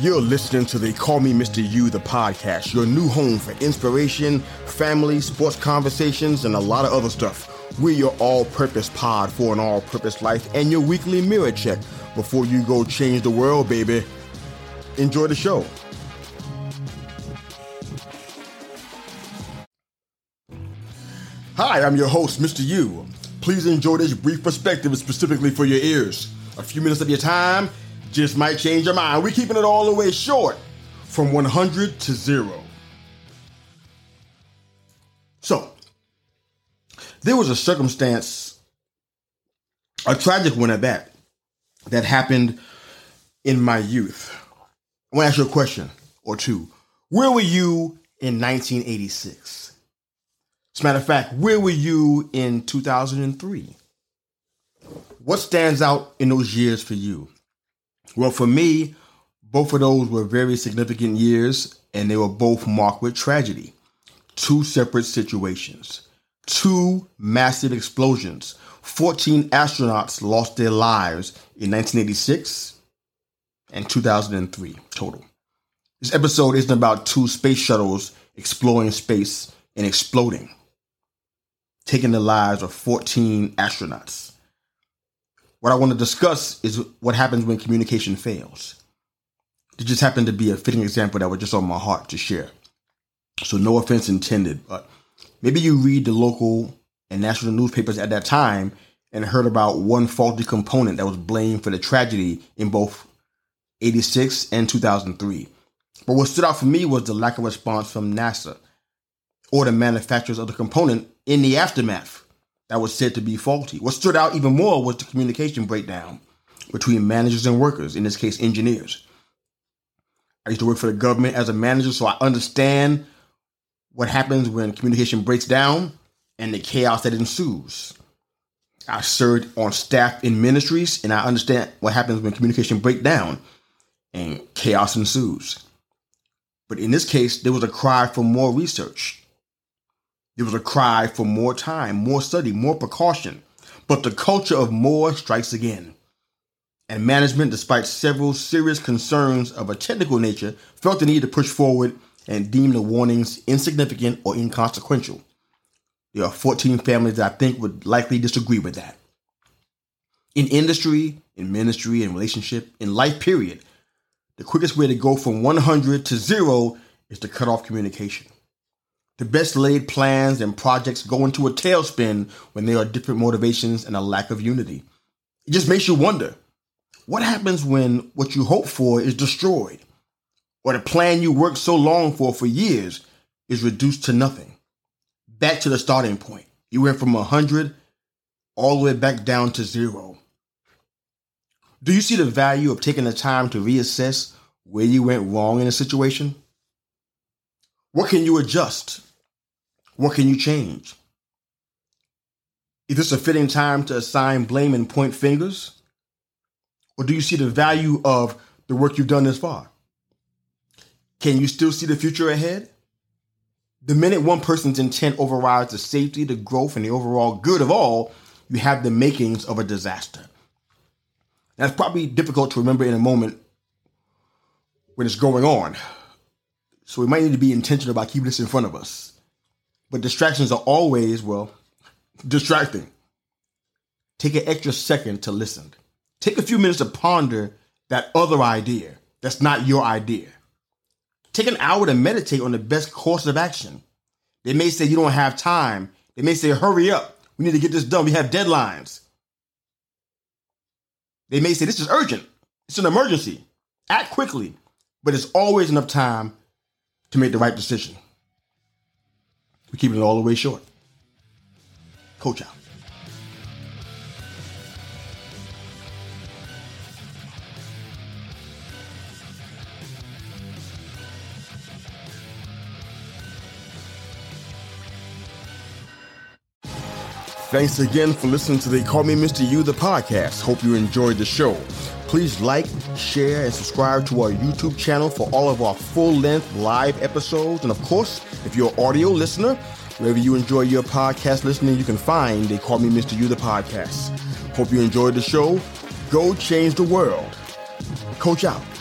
You're listening to They Call Me Mr. Yu, the podcast, your new home for inspiration, family, sports conversations, and a lot of other stuff. We're your all purpose pod for an all purpose life and your weekly mirror check before you go change the world, baby. Enjoy the show. Hi, I'm your host, Mr. Yu. Please enjoy this brief perspective specifically for your ears. A few minutes of your time just might change your mind. We're keeping it all the way short from 100 to zero. So, there was a circumstance, a tragic one at that, that happened in my youth. I want to ask you a question or two. Where were you in 1986? As a matter of fact, where were you in 2003? What stands out in those years for you? Well, for me, both of those were very significant years, and they were both marked with tragedy. Two separate situations, two massive explosions. 14 astronauts lost their lives in 1986 and 2003 total. This episode isn't about two space shuttles exploring space and exploding, taking the lives of 14 astronauts. What I want to discuss is what happens when communication fails. It just happened to be a fitting example that was just on my heart to share. So, no offense intended, but maybe you read the local and national newspapers at that time and heard about one faulty component that was blamed for the tragedy in both 86 and 2003. But what stood out for me was the lack of response from NASA or the manufacturers of the component in the aftermath that was said to be faulty. What stood out even more was the communication breakdown between managers and workers, in this case, engineers. I used to work for the government as a manager, so I understand what happens when communication breaks down and the chaos that ensues. I served on staff in ministries, and I understand what happens when communication breaks down and chaos ensues. But in this case, there was a cry for more research. There was a cry for more time, more study, more precaution. But the culture of more strikes again. And management, despite several serious concerns of a technical nature, felt the need to push forward and deem the warnings insignificant or inconsequential. There are 14 families that I think would likely disagree with that. In industry, in ministry, in relationship, in life, period, the quickest way to go from 100 to zero is to cut off communication. The best laid plans and projects go into a tailspin when there are different motivations and a lack of unity. It just makes you wonder what happens when what you hope for is destroyed, or the plan you worked so long for for years is reduced to nothing? Back to the starting point. You went from 100 all the way back down to zero. Do you see the value of taking the time to reassess where you went wrong in a situation? What can you adjust? What can you change? Is this a fitting time to assign blame and point fingers? Or do you see the value of the work you've done this far? Can you still see the future ahead? The minute one person's intent overrides the safety, the growth, and the overall good of all, you have the makings of a disaster. That's probably difficult to remember in a moment when it's going on. So we might need to be intentional about keeping this in front of us. But distractions are always, well, distracting. Take an extra second to listen. Take a few minutes to ponder that other idea that's not your idea. Take an hour to meditate on the best course of action. They may say you don't have time. They may say, hurry up. We need to get this done. We have deadlines. They may say, this is urgent. It's an emergency. Act quickly. But there's always enough time to make the right decision. We're keeping it all the way short. Coach out. Thanks again for listening to They Call Me Mr. Yu, the podcast. Hope you enjoyed the show. Please like, share, and subscribe to our YouTube channel for all of our full length live episodes. And of course, if you're an audio listener, wherever you enjoy your podcast listening, you can find They Call Me Mr. Yu, the podcast. Hope you enjoyed the show. Go change the world. Coach out.